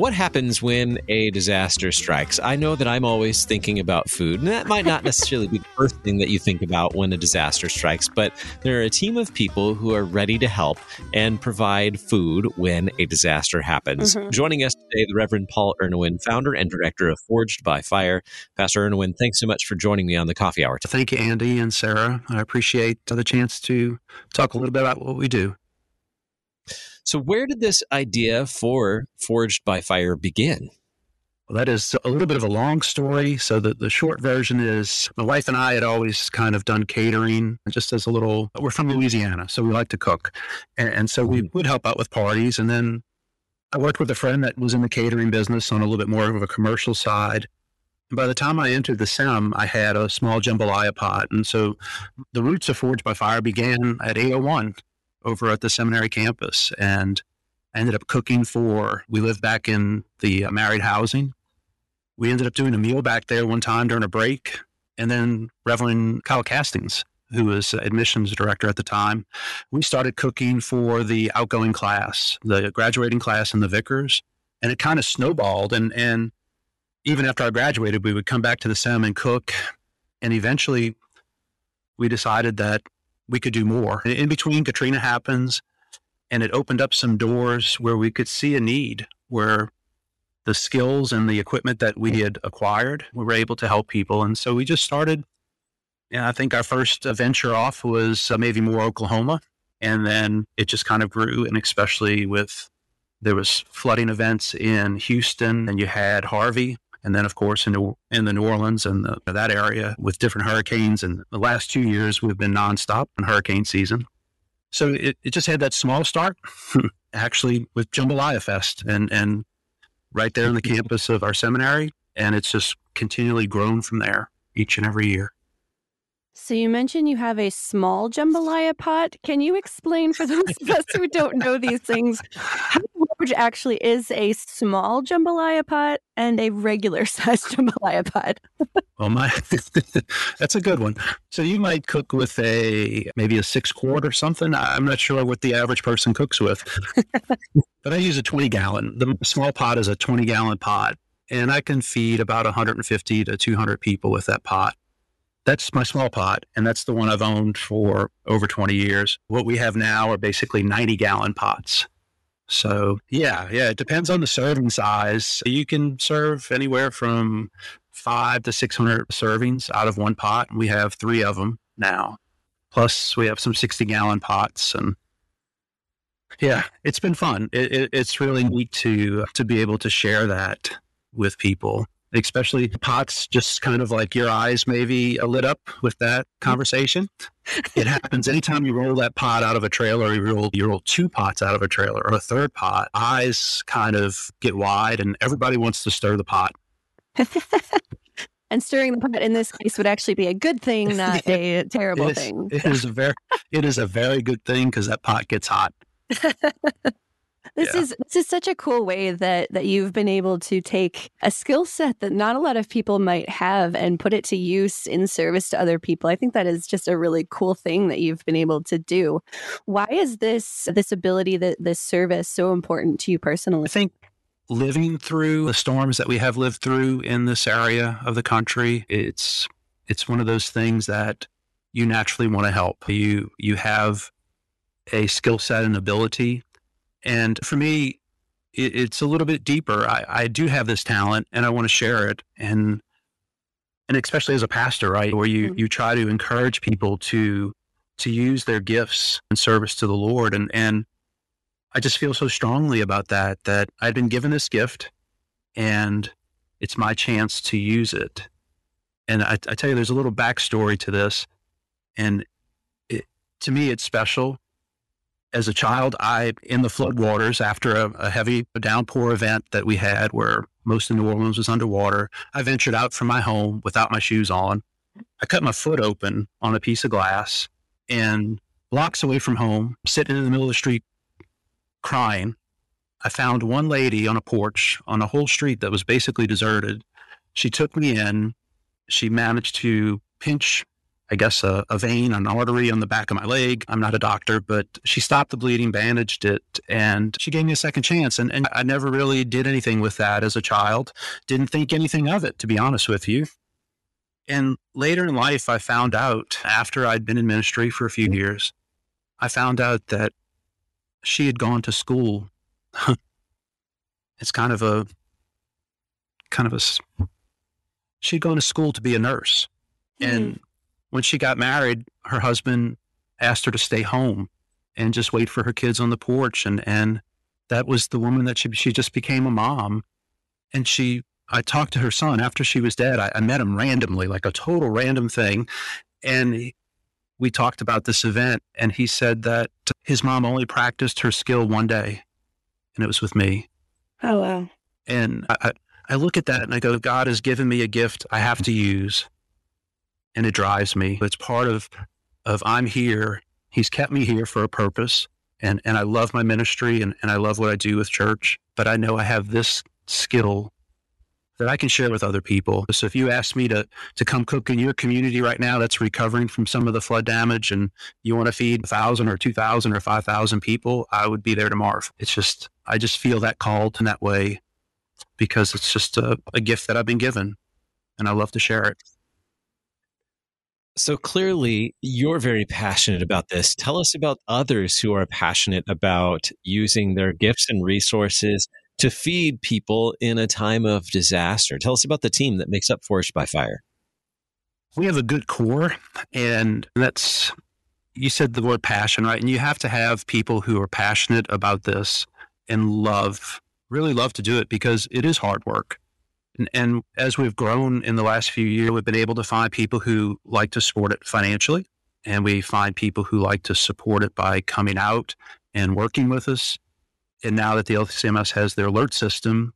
What happens when a disaster strikes? I know that I'm always thinking about food, and that might not necessarily be the first thing that you think about when a disaster strikes, but there are a team of people who are ready to help and provide food when a disaster happens. Mhm. Joining us today, the Reverend Paul Ernewein, founder and director of Forged by Fire. Pastor Ernewein, thanks so much for joining me on the Coffee Hour. Thank you, Andy and Sarah. I appreciate the chance to talk a little bit about what we do. So, where did this idea for Forged by Fire begin? Well, that is a little bit of a long story. So the, the short version is my wife and I had always kind of done catering just as a little, we're from Louisiana, so we like to cook. And, and so we mm-hmm. would help out with parties. And then I worked with a friend that was in the catering business on a little bit more of a commercial side. And by the time I entered the SEM, I had a small jambalaya pot. And so the roots of Forged by Fire began at 801 over at the seminary campus. And I ended up cooking for, we lived back in the uh, married housing. We ended up doing a meal back there one time during a break. And then Reverend Kyle Castens, who was admissions director at the time, we started cooking for the outgoing class, the graduating class and the vicars. And it kind of snowballed. And, and even after I graduated, we would come back to the SEM and cook. And eventually we decided that we could do more. In between, Katrina happens, and it opened up some doors where we could see a need where the skills and the equipment that we had acquired, we were able to help people. And so we just started. And I think our first venture off was uh, maybe Moore Oklahoma. And then it just kind of grew. And especially with there was flooding events in Houston, and you had Harvey. And then, of course, in, New- in the New Orleans and the, that area with different hurricanes. And the last two years, we've been nonstop in hurricane season. So it, it just had that small start, actually, with Jambalaya Fest and, and right there on the campus of our seminary. And it's just continually grown from there each and every year. So you mentioned you have a small jambalaya pot. Can you explain for those of us who don't know these things how large actually is a small jambalaya pot and a regular sized jambalaya pot? Well, my that's a good one. So you might cook with a maybe a six quart or something. I'm not sure what the average person cooks with, but I use a 20 gallon. The small pot is a 20 gallon pot, and I can feed about 150 to 200 people with that pot. That's my small pot, and that's the one I've owned for over 20 years. What we have now are basically 90 gallon pots. So, yeah, yeah, it depends on the serving size. You can serve anywhere from five to 600 servings out of one pot. We have three of them now. Plus, we have some 60 gallon pots. And yeah, it's been fun. It, it, it's really neat to, to be able to share that with people, especially pots, just kind of like your eyes maybe lit up with that conversation. it happens anytime you roll that pot out of a trailer, you roll, you roll two pots out of a trailer or a third pot, eyes kind of get wide and everybody wants to stir the pot. and stirring the pot in this case would actually be a good thing, not a terrible It is, thing. it is a very, it is a very good thing because that pot gets hot. This Yeah. is this is such a cool way that that you've been able to take a skill set that not a lot of people might have and put it to use in service to other people. I think that is just a really cool thing that you've been able to do. Why is this this ability that this service so important to you personally? I think living through the storms that we have lived through in this area of the country, it's it's one of those things that you naturally want to help. You you have a skill set and ability, and for me, it, it's a little bit deeper. I, I do have this talent, and I want to share it, and and especially as a pastor, right, where you Mhm. you try to encourage people to to use their gifts in service to the Lord, and and I just feel so strongly about that, that I'd been given this gift and it's my chance to use it. And I, I tell you, there's a little backstory to this. And it, to me, it's special. As a child, I, in the floodwaters after a, a heavy downpour event that we had where Most of New Orleans was underwater. I ventured out from my home without my shoes on. I cut my foot open on a piece of glass and blocks away from home, sitting in the middle of the street crying. I found one lady on a porch on a whole street that was basically deserted. She took me in. She managed to pinch I guess, a, a, vein, an artery on the back of my leg. I'm not a doctor, but she stopped the bleeding, bandaged it, and she gave me a second chance. And, and I never really did anything with that as a child. Didn't think anything of it, to be honest with you. And later in life, I found out after I'd been in ministry for a few years, I found out that she had gone to school. it's kind of a, kind of a, she'd gone to school to be a nurse. And mm-hmm. When she got married, her husband asked her to stay home and just wait for her kids on the porch. And, and that was the woman that she, she just became a mom. And she, I talked to her son after she was dead. I, I met him randomly, like a total random thing. And he, we talked about this event. And he said that his mom only practiced her skill one day, and it was with me. Oh, wow. And I, I look at that and I go, God has given me a gift I have to use and it drives me. It's part of of I'm here. He's kept me here for a purpose. And and I love my ministry and, and I love what I do with church. But I know I have this skill that I can share with other people. So if you ask me to to come cook in your community right now that's recovering from some of the flood damage and you want to feed a thousand or two thousand or five thousand people, I would be there tomorrow. It's just I just feel that called in that way because it's just a, a gift that I've been given and I love to share it. So clearly, you're very passionate about this. Tell us about others who are passionate about using their gifts and resources to feed people in a time of disaster. Tell us about the team that makes up Forged by Fire. We have a good core, and that's, you said the word passion, right? And you have to have people who are passionate about this and love, really love to do it because it is hard work. And, as we've grown in the last few years, we've been able to find people who like to support it financially. And we find people who like to support it by coming out and working with us. And now that the LCMS has their LERT system,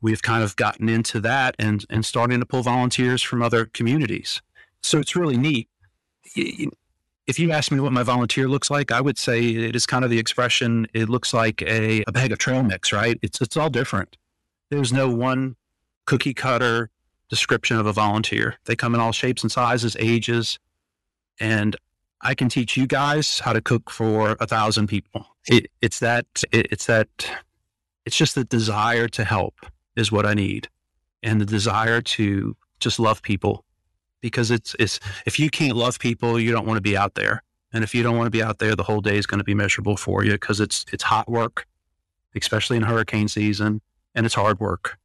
we've kind of gotten into that and, and starting to pull volunteers from other communities. So it's really neat. If you ask me what my volunteer looks like, I would say it is kind of the expression, it looks like a, a bag of trail mix, right? It's, it's all different. There's no one cookie cutter description of a volunteer. They come in all shapes and sizes, ages, and I can teach you guys how to cook for a thousand people. It, it's that, it, it's that, it's just the desire to help is what I need, and the desire to just love people, because it's it's if you can't love people, you don't want to be out there, and if you don't want to be out there, the whole day is going to be miserable for you because it's it's hot work, especially in hurricane season, and it's hard work.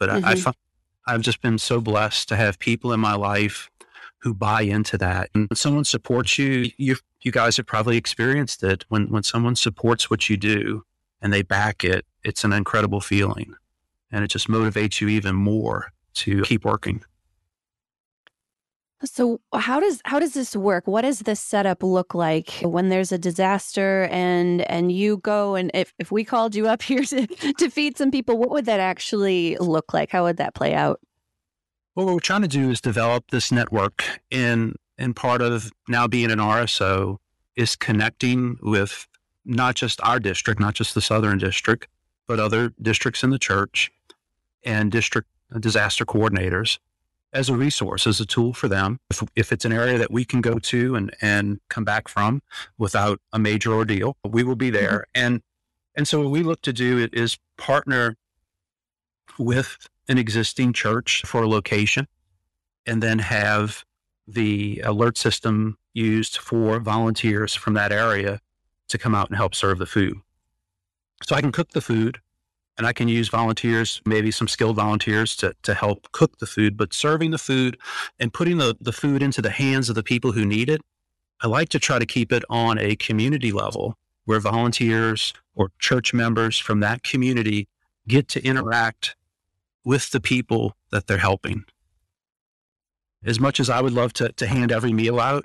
But mm-hmm. I, I, I've just been so blessed to have people in my life who buy into that. And when someone supports you, you you guys have probably experienced it. When when someone supports what you do and they back it, it's an incredible feeling, and it just motivates you even more to keep working. So how does how does this work? What does this setup look like when there's a disaster and and you go and if, if we called you up here to, to feed some people, what would that actually look like? How would that play out? Well, what we're trying to do is develop this network and and part of now being an RSO is connecting with not just our district, not just the Southern District, but other districts in the church and district disaster coordinators as a resource, as a tool for them. If, if it's an area that we can go to and, and come back from without a major ordeal, we will be mm-hmm. there. Mm-hmm. And, and so what we look to do is partner with an existing church for a location and then have the LERT system used for volunteers from that area to come out and help serve the food. So I can cook the food and I can use volunteers, maybe some skilled volunteers to, to help cook the food, but serving the food and putting the, the food into the hands of the people who need it, I like to try to keep it on a community level where volunteers or church members from that community get to interact with the people that they're helping. As much as I would love to, to hand every meal out,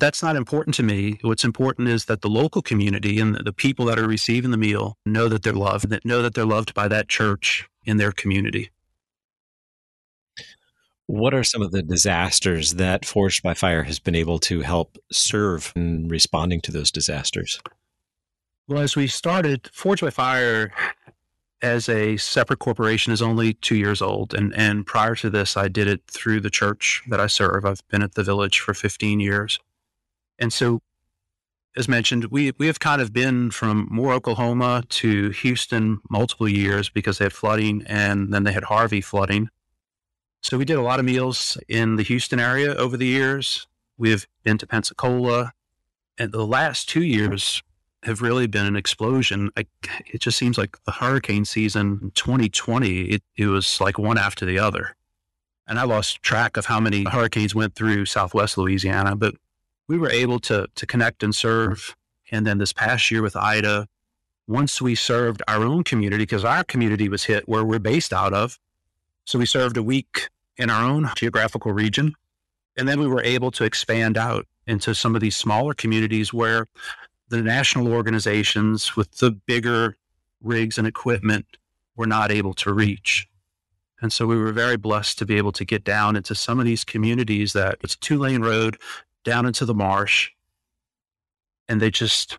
that's not important to me. What's important is that the local community and the people that are receiving the meal know that they're loved, that know that they're loved by that church in their community. What are some of the disasters that Forged by Fire has been able to help serve in responding to those disasters? Well, as we started, Forged by Fire as a separate corporation is only two years old. And, and prior to this, I did it through the church that I serve. I've been at the village for 15 years. And so, as mentioned, we, we have kind of been from Moore, Oklahoma to Houston multiple years because they had flooding and then they had Harvey flooding. So we did a lot of meals in the Houston area over the years. We've been to Pensacola. And the last two years have really been an explosion. I, it just seems like the hurricane season in 2020, it, it was like one after the other. And I lost track of how many hurricanes went through Southwest Louisiana, but we were able to, to connect and serve. And then this past year with Ida, once we served our own community, because our community was hit where we're based out of. So we served a week in our own geographical region. And then we were able to expand out into some of these smaller communities where the national organizations with the bigger rigs and equipment were not able to reach. And so we were very blessed to be able to get down into some of these communities that it's a two lane road down into the marsh. And they just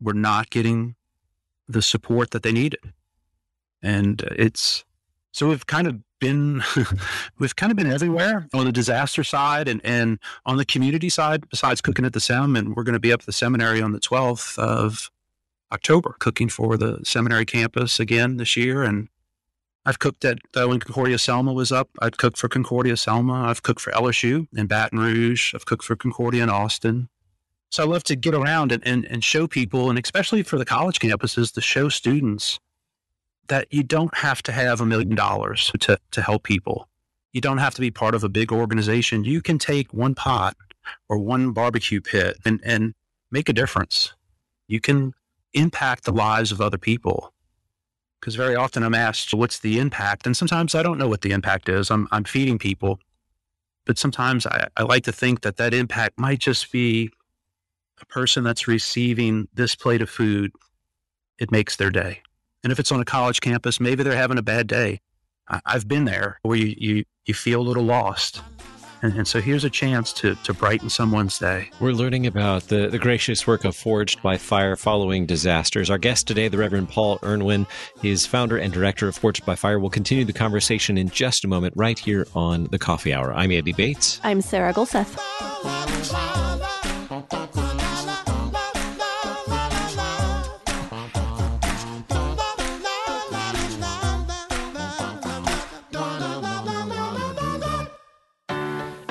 were not getting the support that they needed. And it's so we've kind of been we've kind of been everywhere on the disaster side and and on the community side besides cooking at the sem and we're going to be up at the seminary on the 12th of october cooking for the seminary campus again this year and i've cooked at uh, when concordia selma was up i've cooked for concordia selma i've cooked for lsu in baton rouge i've cooked for concordia in austin so i love to get around and, and, and show people and especially for the college campuses to show students that you don't have to have a million dollars to, to help people. You don't have to be part of a big organization. You can take one pot or one barbecue pit and, and make a difference. You can impact the lives of other people. Because very often I'm asked, what's the impact? And sometimes I don't know what the impact is. I'm, I'm feeding people. But sometimes I, I like to think that that impact might just be a person that's receiving this plate of food. It makes their day. And if it's on a college campus, maybe they're having a bad day. I, have been there where you, you, you feel a little lost. And, and, so here's a chance to, to brighten someone's day. We're learning about the, the gracious work of Forged by Fire following disasters. Our guest today, the Reverend Paul Ernewein, is founder and director of Forged by Fire. We'll continue the conversation in just a moment right here on the Coffee Hour. I'm Andy Bates. I'm Sarah Gulseth. Oh,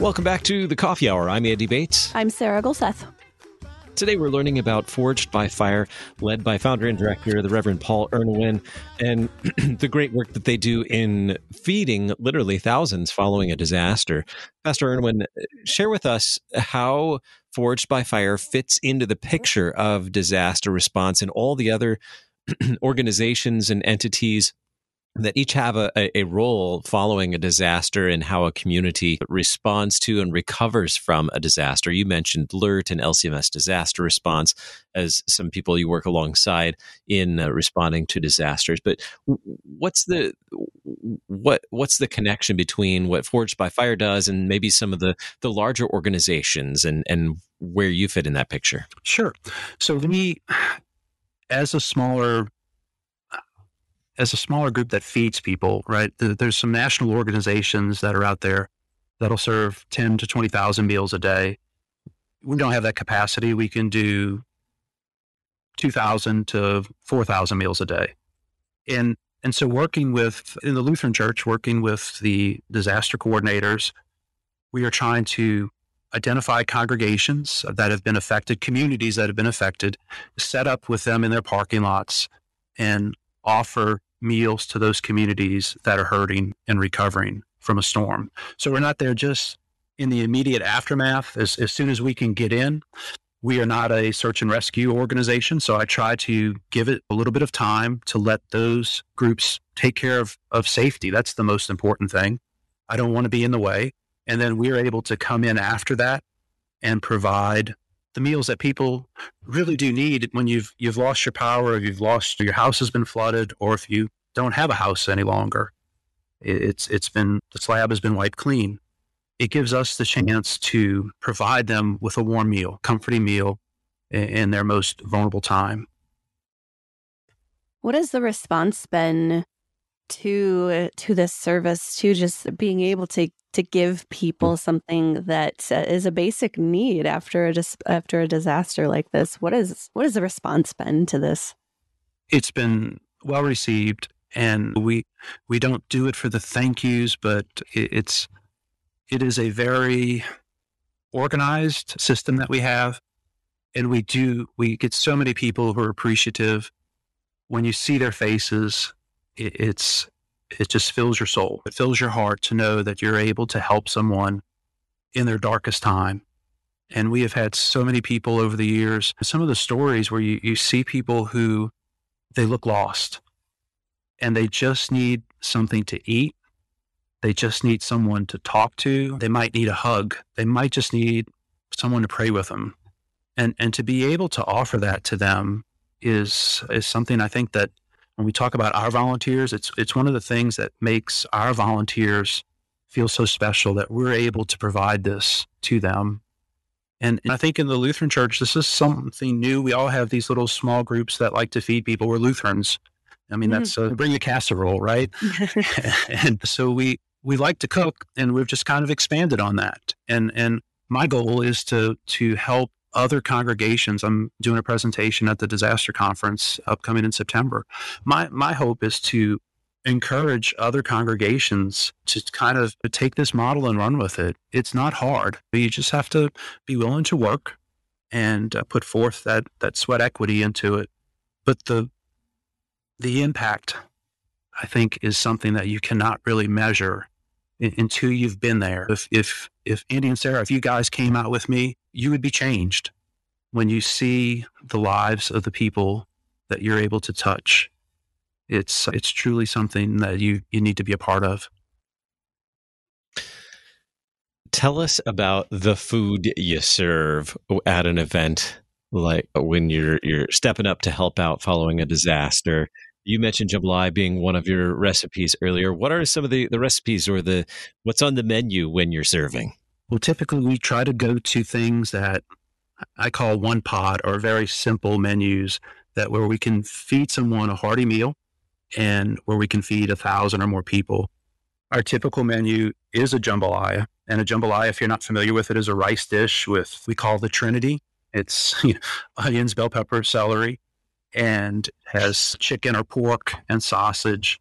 Welcome back to the Coffee Hour. I'm Andy Bates. I'm Sarah Gulseth. Today we're learning about Forged by Fire, led by founder and director, the Reverend Paul Ernewein, and the great work that they do in feeding literally thousands following a disaster. Pastor Ernewein, share with us how Forged by Fire fits into the picture of disaster response and all the other organizations and entities that each have a, a role following a disaster and how a community responds to and recovers from a disaster. You mentioned LERT and LCMS disaster response as some people you work alongside in uh, responding to disasters. But what's the what what's the connection between what Forged by Fire does and maybe some of the the larger organizations and and where you fit in that picture? Sure. So we, as a smaller as a smaller group that feeds people, right? There's some national organizations that are out there that'll serve 10 to 20,000 meals a day. We don't have that capacity. We can do 2,000 to 4,000 meals a day. And, and so working with, in the Lutheran church, working with the disaster coordinators, we are trying to identify congregations that have been affected, communities that have been affected, set up with them in their parking lots, and offer meals to those communities that are hurting and recovering from a storm. So we're not there just in the immediate aftermath. As, as soon as we can get in, we are not a search and rescue organization. So I try to give it a little bit of time to let those groups take care of, of safety. That's the most important thing. I don't want to be in the way. And then we're able to come in after that and provide the meals that people really do need when you've you've lost your power, or you've lost your house has been flooded, or if you don't have a house any longer. It's it's been the slab has been wiped clean. It gives us the chance to provide them with a warm meal, comforting meal in their most vulnerable time. What has the response been to to this service to just being able to to give people something that uh, a basic need after a dis- after a disaster like this what is what has the response been to this? It's been well received and we we don't do it for the thank yous but it's it is a very organized system that we have and we do we get so many people who are appreciative. When you see their faces it, it's it just fills your soul. It fills your heart to know that you're able to help someone in their darkest time. And we have had so many people over the years, some of the stories where you, you see people who they look lost and they just need something to eat. They just need someone to talk to. They might need a hug. They might just need someone to pray with them. And, and to be able to offer that to them is, is something I think that when we talk about our volunteers, it's it's one of the things that makes our volunteers feel so special that we're able to provide this to them. And I think in the Lutheran Church, this is something new. We all have these little small groups that like to feed people. We're Lutherans. I mean, mm-hmm. that's uh, bring a casserole, right? and so we we like to cook, and we've just kind of expanded on that. And and my goal is to to help other congregations. I'm doing a presentation at the disaster conference upcoming in September. My my hope is to encourage other congregations to kind of take this model and run with it. It's not hard. You just have to be willing to work and uh, put forth that that sweat equity into it. But the the impact I think is something that you cannot really measure until you've been there. If if if Andy and Sarah, if you guys came out with me, you would be changed when you see the lives of the people that you're able to touch. It's it's truly something that you you need to be a part of. Tell us about the food you serve at an event like when you're you're stepping up to help out following a disaster you mentioned jambalaya being one of your recipes earlier. What are some of the, the recipes or the what's on the menu when you're serving? Well, typically we try to go to things that I call one pot or very simple menus that where we can feed someone a hearty meal and where we can feed a thousand or more people. Our typical menu is a jambalaya. And a jambalaya, if you're not familiar with it, is a rice dish with, we call the Trinity. It's you know, onions, bell pepper, celery, and has chicken or pork and sausage.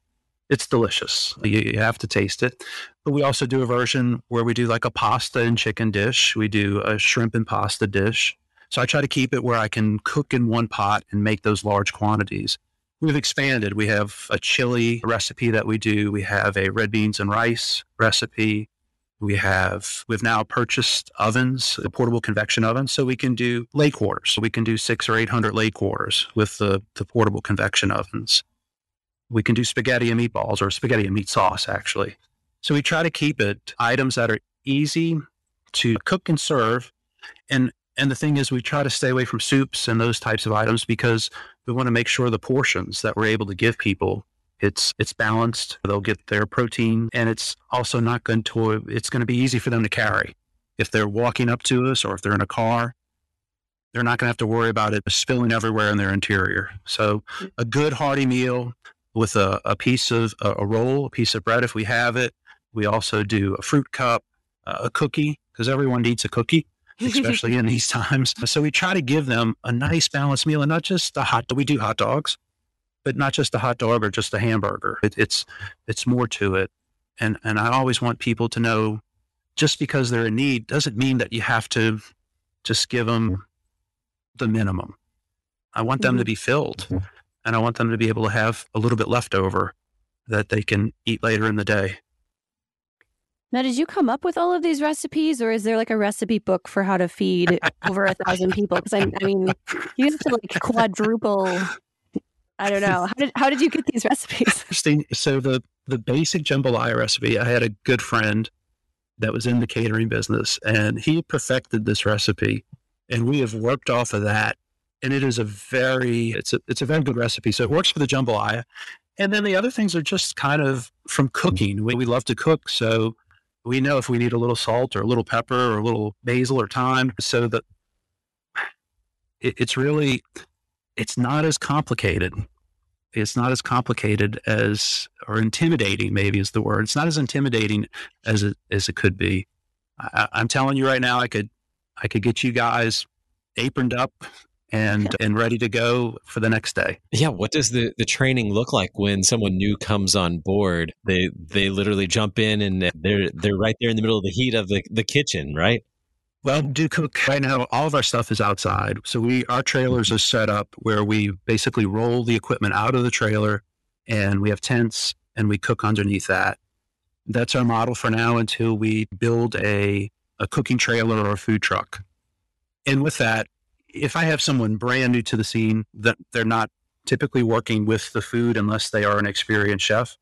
It's delicious. You, you, have to taste it. But we also do a version where we do like a pasta and chicken dish. We do a shrimp and pasta dish. So I try to keep it where I can cook in one pot and make those large quantities. We've expanded. We have a chili recipe that we do. We have a red beans and rice recipe. We have we've now purchased ovens, a portable convection oven, so we can do lay quarters. So we can do six or eight hundred lay quarters with the, the portable convection ovens. We can do spaghetti and meatballs or spaghetti and meat sauce, actually. So we try to keep it items that are easy to cook and serve. And and the thing is we try to stay away from soups and those types of items because we want to make sure the portions that we're able to give people it's it's balanced. They'll get their protein, and it's also not going to. It's going to be easy for them to carry. If they're walking up to us, or if they're in a car, they're not going to have to worry about it spilling everywhere in their interior. So, a good hearty meal with a, a piece of a, a roll, a piece of bread if we have it. We also do a fruit cup, uh, a cookie because everyone needs a cookie especially in these times. So we try to give them a nice balanced meal and not just the hot. We do hot dogs, but not just a hot dog or just a hamburger. It, it's it's more to it, and and I always want people to know just because they're in need doesn't mean that you have to just give them the minimum. I want them to mm-hmm. be filled and I want them to be able to have a little bit left over that they can eat later in the day. Now, did you come up with all of these recipes, or is there like a recipe book for how to feed over a thousand people? Because I, I mean, you have to like quadruple. I don't know. How did how did you get these recipes? So the the basic jambalaya recipe, I had a good friend that was in the catering business, and he perfected this recipe, and we have worked off of that. And it is a very it's a it's a very good recipe. So it works for the jambalaya, and then the other things are just kind of from cooking. We, we love to cook, so we know if we need a little salt or a little pepper or a little basil or thyme so that it, it's really it's not as complicated it's not as complicated as or intimidating maybe is the word it's not as intimidating as it as it could be I, i'm telling you right now i could i could get you guys aproned up and and ready to go for the next day. Yeah, what does the the training look like when someone new comes on board? They they literally jump in and they're they're right there in the middle of the heat of the the kitchen, right? Well, do cook right now. All of our stuff is outside, so we our trailers are set up where we basically roll the equipment out of the trailer, and we have tents and we cook underneath that. That's our model for now until we build a a cooking trailer or a food truck. And with that, if I have someone brand new to the scene that they're not typically working with the food unless they are an experienced chef,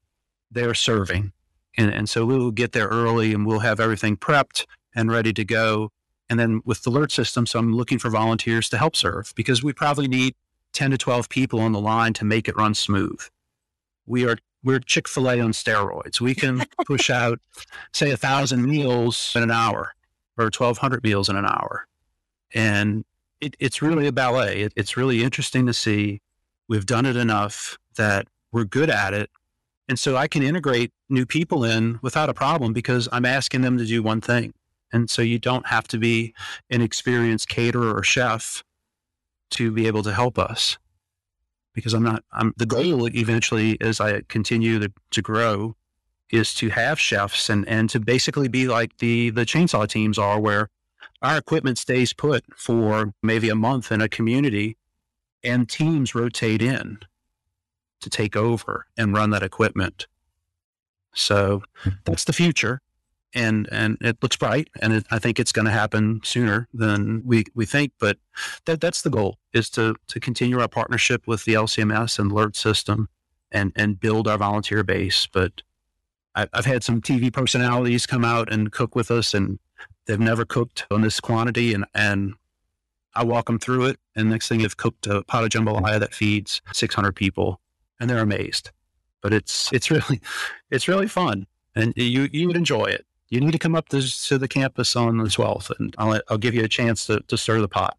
they're serving. And, and so we'll get there early and we'll have everything prepped and ready to go. And then with the LERT system, so I'm looking for volunteers to help serve because we probably need 10 to 12 people on the line to make it run smooth. We are we're Chick-fil-A on steroids. We can push out, say, a thousand meals in an hour or 1,200 meals in an hour. And it, it's really a ballet. It, it's really interesting to see. We've done it enough that we're good at it. And so I can integrate new people in without a problem because I'm asking them to do one thing. And so you don't have to be an experienced caterer or chef to be able to help us because I'm not, I'm the goal eventually as I continue to, to grow is to have chefs and, and to basically be like the, the chainsaw teams are where our equipment stays put for maybe a month in a community and teams rotate in to take over and run that equipment. So that's the future. And, and it looks bright and it, I think it's going to happen sooner than we, we think, but that, that's the goal is to, to continue our partnership with the LCMS and LERT system and, and build our volunteer base. But I, I've had some TV personalities come out and cook with us and They've never cooked on this quantity, and and I walk them through it. And next thing, they've cooked a pot of jambalaya that feeds 600 people, and they're amazed. But it's it's really it's really fun, and you you would enjoy it. You need to come up to, to the campus on the 12th, and I'll I'll give you a chance to to stir the pot.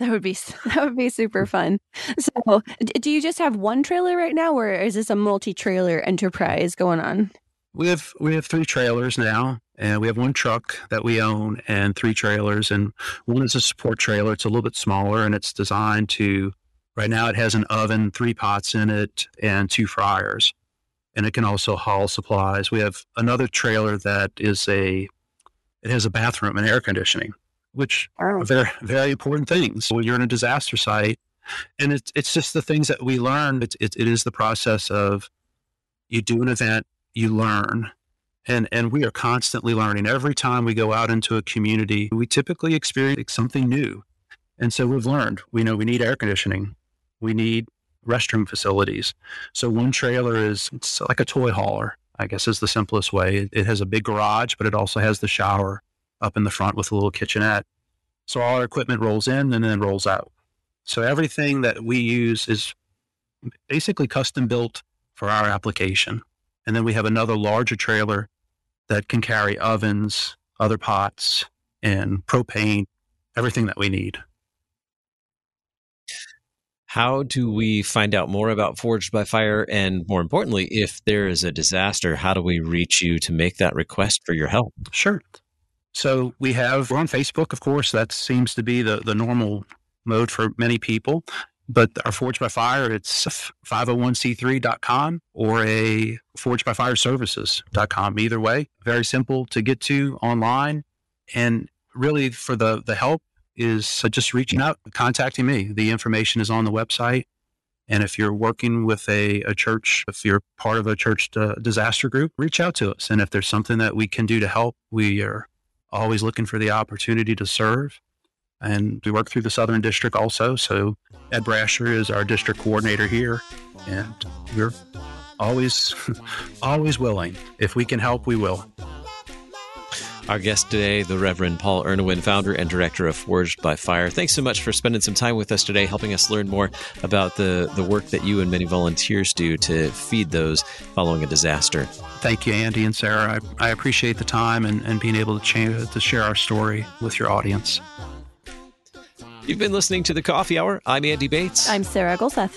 That would be that would be super fun. So, do you just have one trailer right now, or is this a multi-trailer enterprise going on? We have we have three trailers now, and we have one truck that we own and three trailers. And one is a support trailer. It's a little bit smaller, and it's designed to. Right now, it has an oven, three pots in it, and two fryers, and it can also haul supplies. We have another trailer that is a. It has a bathroom and air conditioning, which are oh. very very important things when you're in a disaster site. And it's it's just the things that we learn. It's it, it is the process of you do an event you learn and and we are constantly learning every time we go out into a community we typically experience something new and so we've learned we know we need air conditioning we need restroom facilities. So one trailer is it's like a toy hauler i guess is the simplest way. It has a big garage but it also has the shower up in the front with a little kitchenette. So all our equipment rolls in and then rolls out. So everything that we use is basically custom built for our application. And then we have another larger trailer that can carry ovens, other pots, and propane, everything that we need. How do we find out more about Forged by Fire? And more importantly, if there is a disaster, how do we reach you to make that request for your help? Sure. So we have, we're on Facebook, of course. That seems to be the, the normal mode for many people. but our Forged by Fire, it's 501c3.com or a Forged by Fire Services.com. Either way, very simple to get to online. And really, for the, the help, is just reaching out, contacting me. The information is on the website. And if you're working with a, a church, if you're part of a church uh, disaster group, reach out to us. And if there's something that we can do to help, we are always looking for the opportunity to serve. And we work through the Southern District also. So Ed Brasher is our district coordinator here. And we're always, always willing. If we can help, we will. Our guest today, the Reverend Paul Ernewein, founder and director of Forged by Fire. Thanks so much for spending some time with us today, helping us learn more about the, the work that you and many volunteers do to feed those following a disaster. Thank you, Andy and Sarah. I, I appreciate the time and, and being able to, cha- to share our story with your audience. You've been listening to The Coffee Hour. I'm Andy Bates. I'm Sarah Gulseth.